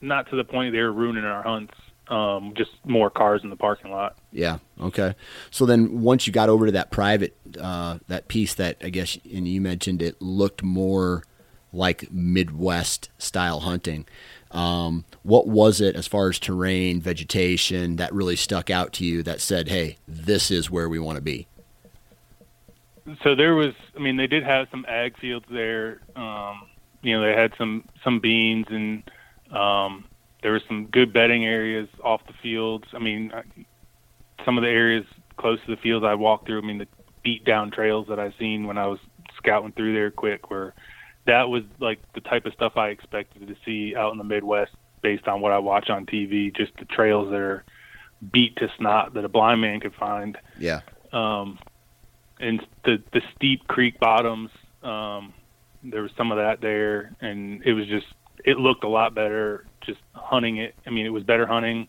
not to the point they were ruining our hunts um just more cars in the parking lot Yeah. Okay. So then once you got over to that private, uh, that piece that I guess, and you mentioned it looked more like Midwest style hunting. Um, what was it as far as terrain, vegetation that really stuck out to you that said, hey, this is where we want to be? So there was i mean they did have some ag fields there. Um you know they had some some beans and um there was some good bedding areas off the fields. I mean I, some of the areas close to the fields i walked through i mean the beat down trails that i seen when i was scouting through there quick were that was like the type of stuff i expected to see out in the midwest based on what i watch on tv just the trails that are beat to snot that a blind man could find. Yeah. um, and the the steep creek bottoms. Um, there was some of that there, and it was just it looked a lot better just hunting it. I mean, it was better hunting.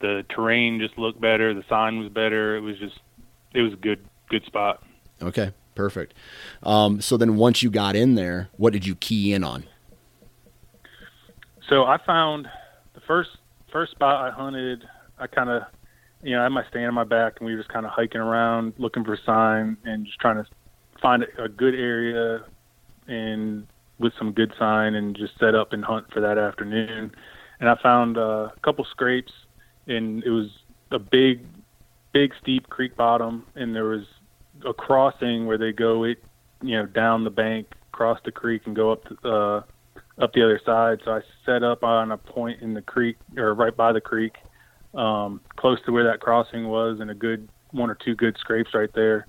The terrain just looked better. The sign was better. It was just it was a good good spot. Okay. Perfect. Um, so then once you got in there, what did you key in on? So I found the first first spot I hunted. I kind of, you know, I had my stand on my back, and we were just kind of hiking around, looking for sign, and just trying to find a, good area, and with some good sign, and just set up and hunt for that afternoon. And I found uh, a couple scrapes, and it was a big, big steep creek bottom, and there was a crossing where they go it, you know, down the bank, cross the creek, and go up to, uh, up the other side. So I set up on a point in the creek or right by the creek, um, close to where that crossing was, and a good one or two good scrapes right there.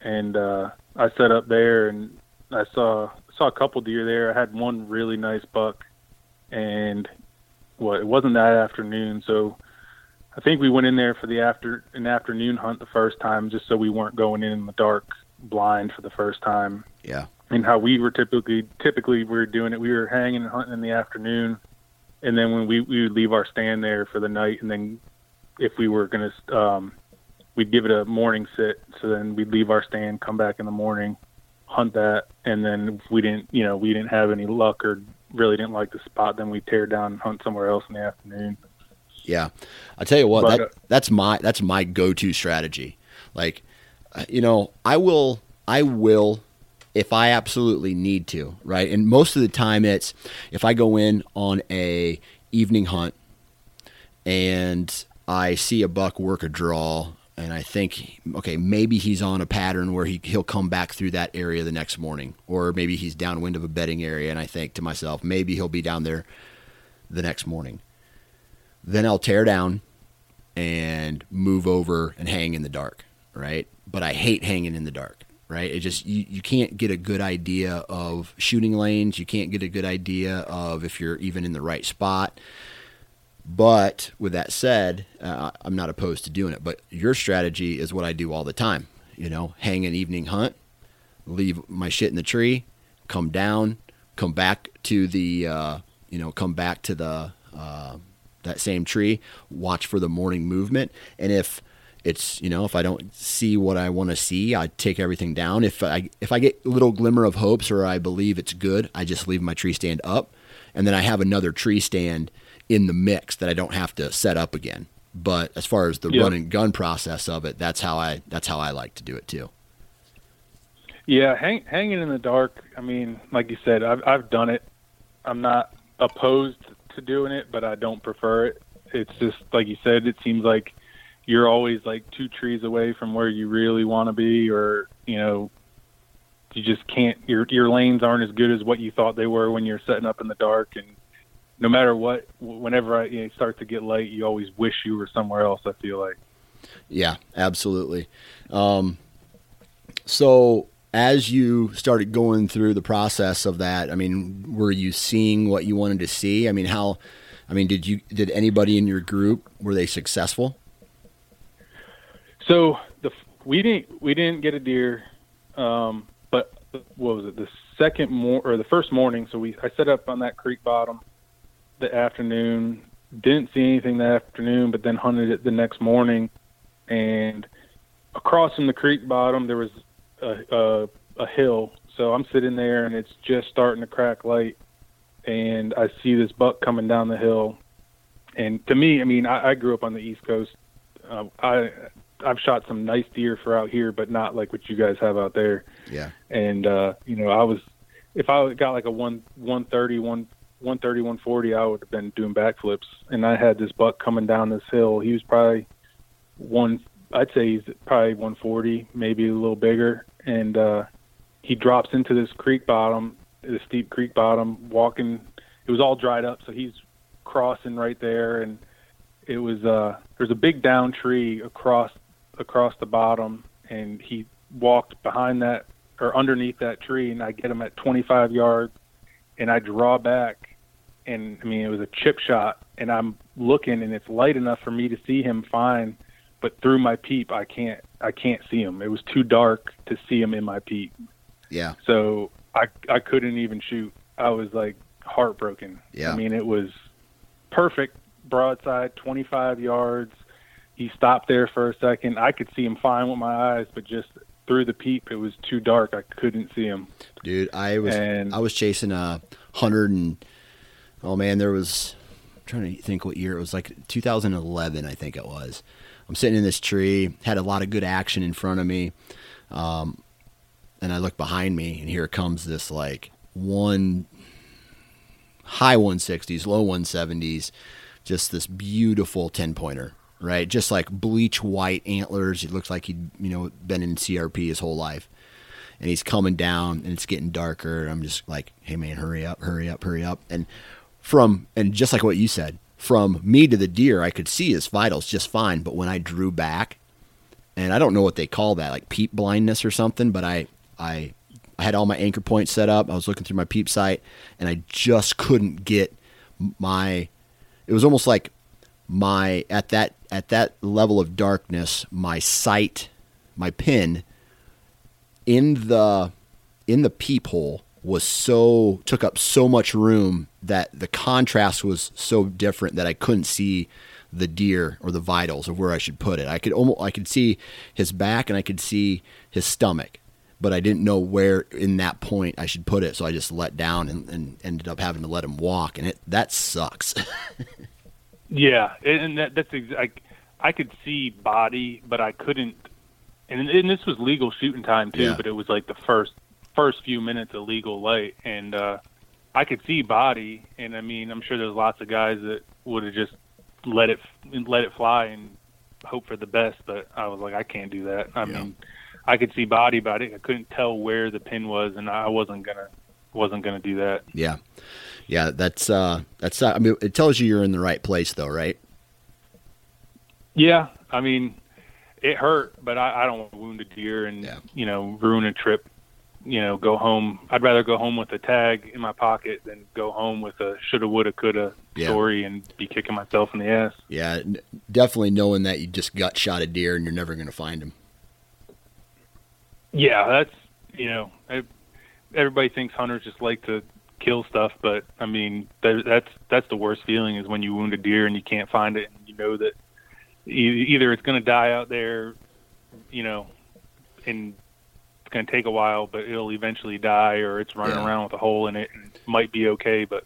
And uh, I set up there, and I saw saw a couple deer there. I had one really nice buck, and what it wasn't that afternoon, so I think we went in there for the after an afternoon hunt the first time, just so we weren't going in in the dark blind for the first time Yeah. and how we were typically typically we were doing it. We were hanging and hunting in the afternoon, and then when we we would leave our stand there for the night, and then if we were gonna, um, we'd give it a morning sit. So then we'd leave our stand, come back in the morning, hunt that, and then if we didn't, you know, we didn't have any luck or really didn't like the spot, then we tear down and hunt somewhere else in the afternoon. Yeah, I tell you what, But, that uh, that's my that's my go-to strategy. Like, uh, you know, I will I will if I absolutely need to, right? And most of the time, it's if I go in on a evening hunt and I see a buck work a draw. And I think, okay, maybe he's on a pattern where he, he'll come back through that area the next morning. Or maybe he's downwind of a bedding area. And I think to myself, maybe he'll be down there the next morning then I'll tear down and move over and hang in the dark, right? But I hate hanging in the dark, right? It just you, you can't get a good idea of shooting lanes, you can't get a good idea of if you're even in the right spot. But with that said, uh, I'm not opposed to doing it. But your strategy is what I do all the time. You know, hang an evening hunt, leave my shit in the tree, come down, come back to the, uh, you know, come back to the uh, that same tree, watch for the morning movement, and if it's you know if I don't see what I want to see, I take everything down. If I if I get a little glimmer of hopes or I believe it's good, I just leave my tree stand up, and then I have another tree stand in the mix that I don't have to set up again. But as far as the Yeah. run and gun process of it, that's how I that's how I like to do it too. Yeah, hang, hanging in the dark. I mean, like you said, I've I've done it. I'm not opposed to doing it, but I don't prefer it. It's just like you said. It seems like you're always like two trees away from where you really want to be, or you know, you just can't. Your your lanes aren't as good as what you thought they were when you're setting up in the dark. And no matter what, whenever I you know, start to get light, you always wish you were somewhere else. I feel like. Yeah, absolutely. Um, so as you started going through the process of that, I mean, were you seeing what you wanted to see? I mean, how I mean, did you did anybody in your group were they successful? So the we didn't we didn't get a deer, um, but what was it? The second mor or the first morning. So we I set up on that creek bottom the afternoon. Didn't see anything that afternoon, but then hunted it the next morning, and across from the creek bottom there was a, a, a hill. So I'm sitting there and it's just starting to crack light, and I see this buck coming down the hill. And to me, I mean, I, I grew up on the East Coast. Uh, I I've shot some nice deer for out here, but not like what you guys have out there. Yeah. And uh, you know, I was if I got like a one one thirty one. 130, 140, I would have been doing backflips. And I had this buck coming down this hill. He was probably one, I'd say he's probably 140, maybe a little bigger. And uh, he drops into this creek bottom, the steep creek bottom, walking. It was all dried up, so he's crossing right there, and it was uh, there's a big down tree across across the bottom, and he walked behind that or underneath that tree, and I get him at 25 yards, and I draw back, and I mean it was a chip shot, and I'm looking, and it's light enough for me to see him fine, but through my peep I can't I can't see him. It was too dark to see him in my peep. Yeah. So I I couldn't even shoot. I was like heartbroken. Yeah. I mean it was perfect broadside, 25 yards. He stopped there for a second. I could see him fine with my eyes, but just through the peep, it was too dark. I couldn't see him. Dude, I was And- I was chasing a hundred and oh man, there was I'm trying to think what year it was like 2011, I think it was. I'm sitting in this tree, had a lot of good action in front of me, um, and I look behind me, and here comes this like one high 160s, low 170s, just this beautiful 10 pointer, right? Just like bleach white antlers. He looks like he'd you know been in CRP his whole life. And he's coming down and it's getting darker. I'm just like hey man hurry up hurry up hurry up. And from and just like what you said from me to the deer i could see his vitals just fine. But when i drew back and i don't know what they call that like peep blindness or something but i i i had all my anchor points set up. I was looking through my peep sight and i just couldn't get my it was almost like my at that at that level of darkness my sight my pin in the in the peephole was so took up so much room that the contrast was so different that I couldn't see the deer or the vitals of where I should put it. I could almost I could see his back and I could see his stomach, but I didn't know where in that point I should put it. So I just let down and, and ended up having to let him walk, and it that sucks. [LAUGHS] Yeah, and that, that's ex- I, could see body, but I couldn't. And, and this was legal shooting time too, Yeah. but it was like the first first few minutes of legal light, and uh, I could see body. And I mean, I'm sure there's lots of guys that would have just let it let it fly and hope for the best, but I was like, I can't do that. I Yeah. mean, I could see body, but I, couldn't tell where the pin was, and I wasn't gonna wasn't gonna do that. yeah, yeah, that's uh, that's uh, I mean, it tells you you're in the right place though, right? Yeah, I mean, it hurt, but I, I don't want to wound a deer and Yeah. you know ruin a trip. You know, go home. I'd rather go home with a tag in my pocket than go home with a shoulda, woulda, coulda Yeah. story and be kicking myself in the ass. Yeah, definitely knowing that you just gut shot a deer and you're never going to find him. Yeah, that's you know, everybody thinks hunters just like to kill stuff, but I mean, that, that's that's the worst feeling is when you wound a deer and you can't find it, and you know that either it's going to die out there, you know, and it's going to take a while, but it'll eventually die, or it's running Yeah. around with a hole in it and it might be okay, but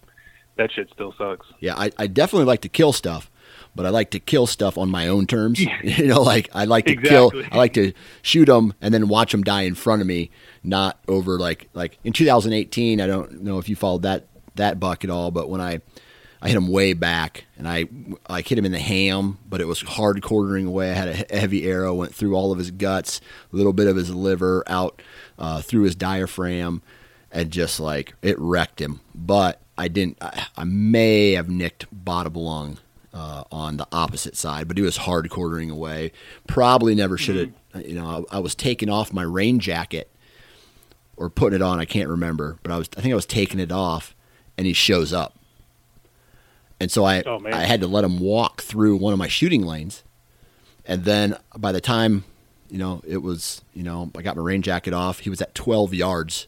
that shit still sucks. Yeah, I, I definitely like to kill stuff, but I like to kill stuff on my own terms. [LAUGHS] you know, like I like to kill, I like to shoot them and then watch them die in front of me, not over like like in 2018. I don't know if you followed that that buck at all, but when I I hit him way back and I like hit him in the ham, but it was hard quartering away. I had a heavy arrow, went through all of his guts, a little bit of his liver out uh, through his diaphragm, and just like it wrecked him. But I didn't. I, I may have nicked bottom lung uh, on the opposite side, but he was hard quartering away. Probably never should have. You know, I, I was taking off my rain jacket or putting it on. I can't remember, but I was. I think I was taking it off, and he shows up and so I Oh. I had to let him walk through one of my shooting lanes, and then by the time you know it was you know I got my rain jacket off, he was at 12 yards,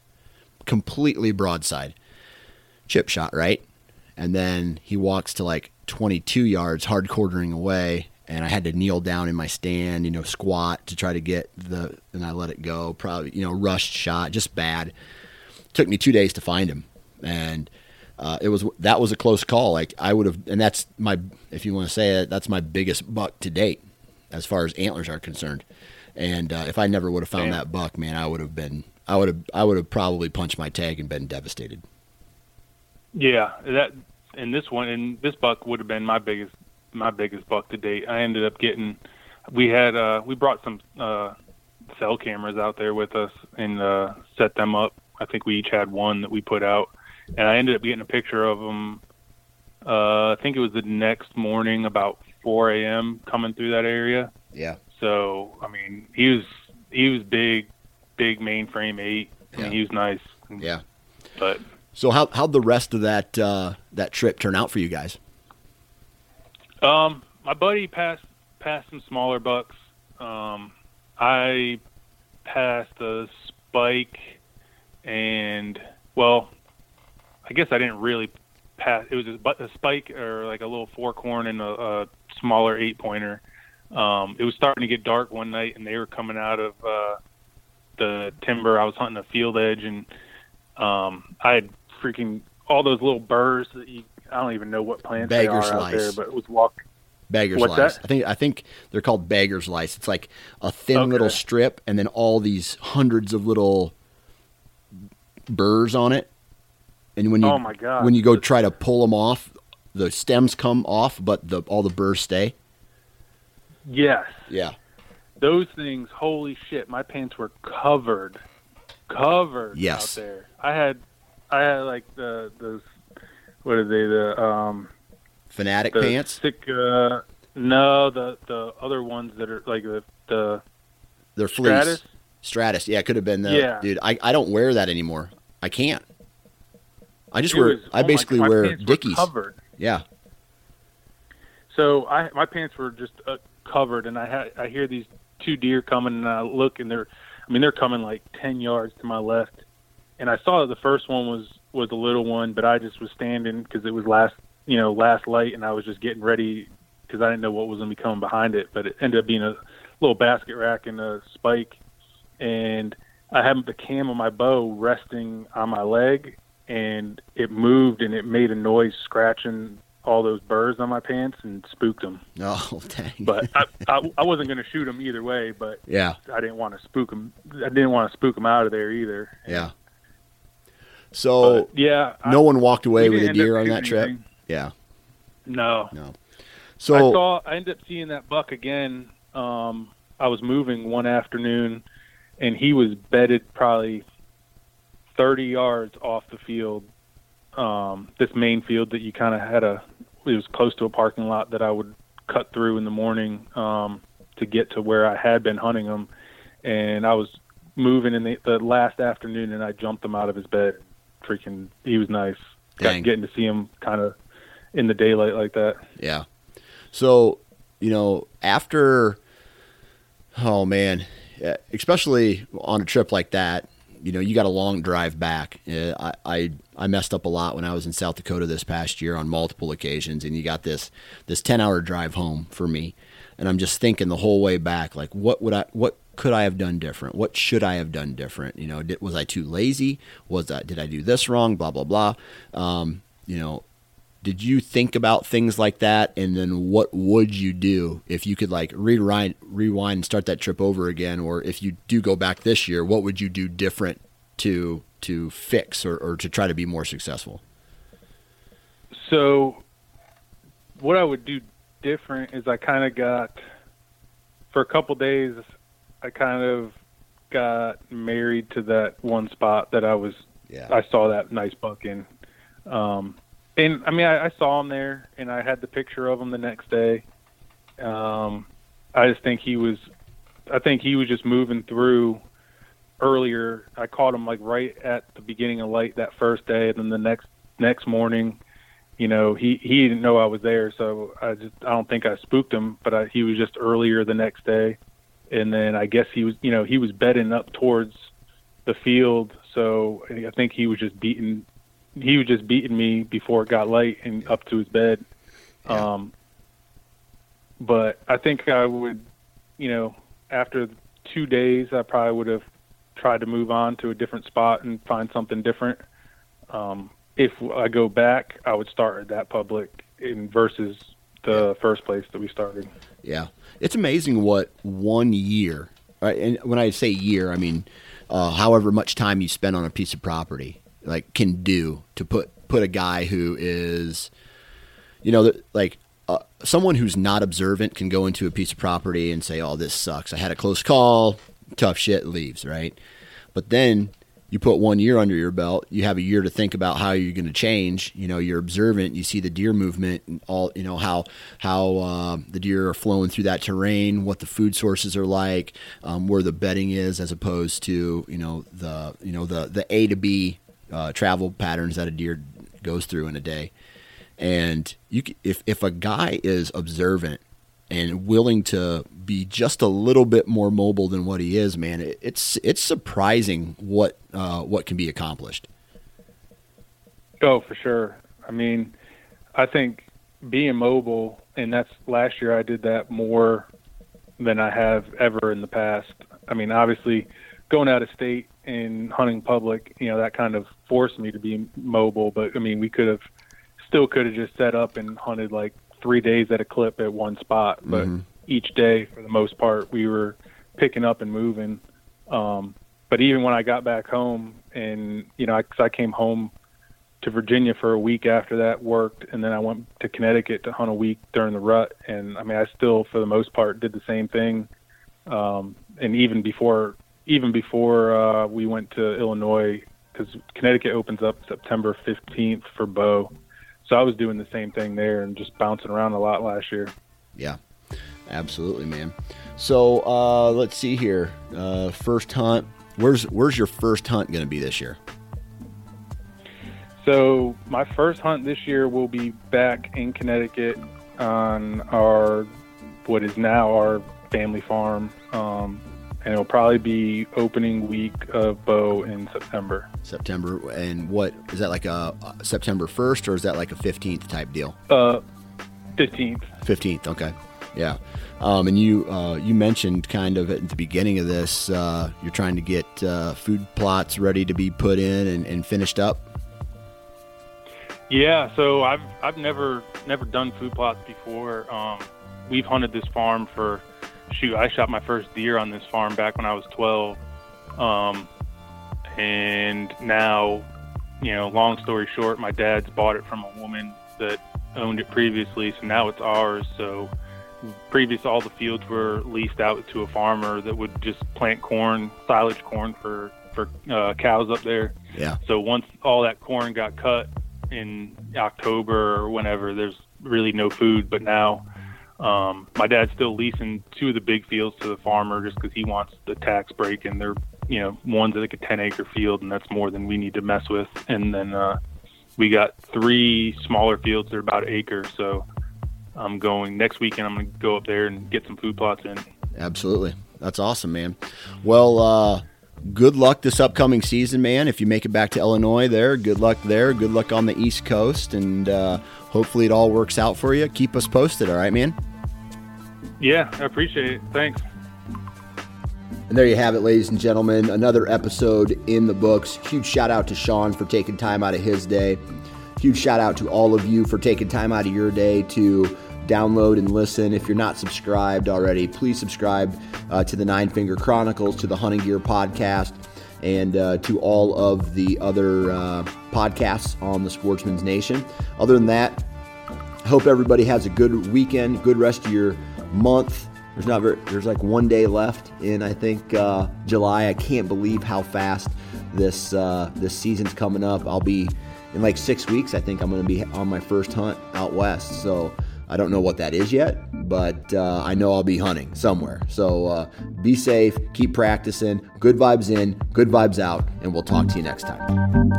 completely broadside, chip shot right, and then he walks to like 22 yards, hard quartering away. And I had to kneel down in my stand, you know, squat to try to get the, and I let it go. Probably, you know, rushed shot, just bad took me two days to find him, and uh, it was that was a close call. Like I would have, and that's my if you want to say it, that's my biggest buck to date as far as antlers are concerned. And uh, if I never would have found Damn. that buck, man, I would have been, I would have, I would have probably punched my tag and been devastated. Yeah, that and this one and this buck would have been my biggest my biggest buck to date. I ended up getting we had uh we brought some uh cell cameras out there with us and uh set them up. I think we each had one that we put out and I ended up getting a picture of them uh I think it was the next morning about 4 a.m. coming through that area. Yeah, So, I mean, he was he was big big mainframe 8. I mean, he was nice. yeah. But So how how'd the rest of that uh, that trip turn out for you guys? Um, my buddy passed passed some smaller bucks. Um, I passed a spike, and well, I guess I didn't really pass. It was a, a spike or like a little fork horn and a, a smaller eight pointer. Um, it was starting to get dark one night, and they were coming out of uh, the timber. I was hunting a field edge, and um, I had freaking all those little burrs that you. I don't even know what plants they are out there, but it was walk. Beggar's What's lice. that? I think I think they're called beggar's lice. It's like a thin Okay. little strip, and then all these hundreds of little burrs on it. And when you Oh, my God. when you go try to pull them off, the stems come off, but the all the burrs stay. Yes, Yeah, those things. Holy shit! My pants were covered, covered Yes. out there. I had, I had like the those. What are they? The um. fanatic The pants. Uh, no, the the other ones that are like the the They're fleece. Stratus. Stratus. Yeah, it could have been the Yeah. dude. I, I don't wear that anymore. I can't. I just wear. was- I oh basically my wear Dickies. Covered. Yeah. So I my pants were just uh, covered, and I had I hear these two deer coming, and I look, and they're, I mean, they're coming like ten yards to my left, and I saw that the first one was was a little one, but I just was standing because it was last you know last light, and I was just getting ready because I didn't know what was going to be coming behind it, but it ended up being a little basket rack and a spike, and I had the cam of my bow resting on my leg, and it moved and it made a noise scratching all those burrs on my pants and spooked them. [LAUGHS] Oh dang. But I, I, I wasn't going to shoot them either way, but yeah. I didn't want to spook them. I didn't want to spook them out of there either. Yeah. So But, yeah. I- no one walked away with a deer on that trip. anything. Yeah. No. No. So I saw. I ended up seeing that buck again. Um, I was moving one afternoon, and he was bedded probably thirty yards off the field. Um, this main field that you kind of had a. It was close to a parking lot that I would cut through in the morning um, to get to where I had been hunting him, and I was moving in the, the last afternoon, and I jumped him out of his bed. Freaking, he was nice. Got- Getting to see him kind of in the daylight like that. yeah. So you know after. Oh man, especially on a trip like that, you know you got a long drive back. Uh, I, I I messed up a lot when I was in South Dakota this past year on multiple occasions, and you got this this ten hour drive home for me, and I'm just thinking the whole way back, like what would I what could I have done different? What should I have done different? You know, did, was I too lazy? Was I did I do this wrong? Blah blah blah. Um, you know, did you think about things like that? And then what would you do if you could like rewind rewind and start that trip over again? Or if you do go back this year what would you do different to to fix or, or to try to be more successful? So, what I would do different is I kind of got, for a couple days, I kind of got married to that one spot that I was, yeah. I saw that nice buck in. Um, and I mean, I, I saw him there and I had the picture of him the next day. Um, I just think he was, I think he was just moving through earlier. I caught him like right at the beginning of light that first day, and then the next next morning, you know, he he didn't know I was there, so I just I don't think I spooked him, but I, he was just earlier the next day, and then I guess he was, you know, he was bedding up towards the field, so I think he was just beating, he was just beating me before it got light and up to his bed. Yeah. Um, but I think I would, you know, after two days, I probably would have tried to move on to a different spot and find something different. Um, if I go back, I would start at that public in versus the first place that we started. Yeah, it's amazing what one year, right? And when I say year, I mean uh, however much time you spend on a piece of property, like can do to put put a guy who is, you know, like uh, someone who's not observant can go into a piece of property and say, "Oh, this sucks. I had a close call. Tough shit." Leaves right, but then you put one year under your belt, you have a year to think about how you're going to change. You know, you're observant. You see the deer movement and all. You know how how uh, the deer are flowing through that terrain, what the food sources are like, um, where the bedding is, as opposed to you know the you know the the A to B uh, travel patterns that a deer goes through in a day. And you, if if a guy is observant and willing to be just a little bit more mobile than what he is, man, it, it's it's surprising what uh, what can be accomplished. Oh, for sure. I mean, I think being mobile, and that's last year I did that more than I have ever in the past. I mean, obviously, going out of state and hunting public, you know, that kind of forced me to be mobile. But I mean, we could have still could have just set up and hunted like three days at a clip at one spot, but Mm-hmm. each day, for the most part, we were picking up and moving. Um, but even when I got back home, and you know, I, 'cause I came home to Virginia for a week after that, worked, and then I went to Connecticut to hunt a week during the rut. And I mean, I still, for the most part, did the same thing. Um, and even before, even before uh, we went to Illinois, because Connecticut opens up September 15th for bow. So I was doing the same thing there and just bouncing around a lot last year. Yeah, absolutely, man. So uh, let's see here. Uh, first hunt. Where's where's your first hunt going to be this year? So my first hunt this year will be back in Connecticut on our what is now our family farm, um, and it'll probably be opening week of bow in September. September. And what is that like a September first or is that like a fifteenth type deal? Uh, fifteenth. Fifteenth. Okay. Yeah. Um, and you uh, you mentioned kind of at the beginning of this, uh, you're trying to get uh, food plots ready to be put in and, and finished up. Yeah, so I've I've never never done food plots before. Um, we've hunted this farm for shoot. I shot my first deer on this farm back when I was 12, um, and now, you know, long story short, my dad's bought it from a woman that owned it previously, so now it's ours. So previous all the fields were leased out to a farmer that would just plant corn, silage corn for for uh, cows up there. Yeah. So once all that corn got cut in October or whenever, there's really no food. But now, um, my dad's still leasing two of the big fields to the farmer just because he wants the tax break, and they're you know one's like a 10 acre field, and that's more than we need to mess with. And then uh, we got three smaller fields that are about acre. So I'm going next weekend. I'm going to go up there and get some food plots in. Absolutely. That's awesome, man. Well, uh, good luck this upcoming season, man. If you make it back to Illinois, there, good luck there. Good luck on the East Coast, and uh, hopefully it all works out for you. Keep us posted, all right, man. Yeah, I appreciate it. Thanks. And there you have it, ladies and gentlemen. Another episode in the books. Huge shout out to Sean for taking time out of his day. Huge shout out to all of you for taking time out of your day to download and listen. If you're not subscribed already, please subscribe uh, to the Nine Finger Chronicles, to the Hunting Gear Podcast, and uh, to all of the other uh, podcasts on the Sportsman's Nation. Other than that, I hope everybody has a good weekend, good rest of your month. There's not very, there's like one day left in I think uh, July. I can't believe how fast this uh, this season's coming up. I'll be in like six weeks. I think I'm going to be on my first hunt out west. So I don't know what that is yet, but uh, I know I'll be hunting somewhere. So uh, be safe, keep practicing. Good vibes in, good vibes out, and we'll talk to you next time.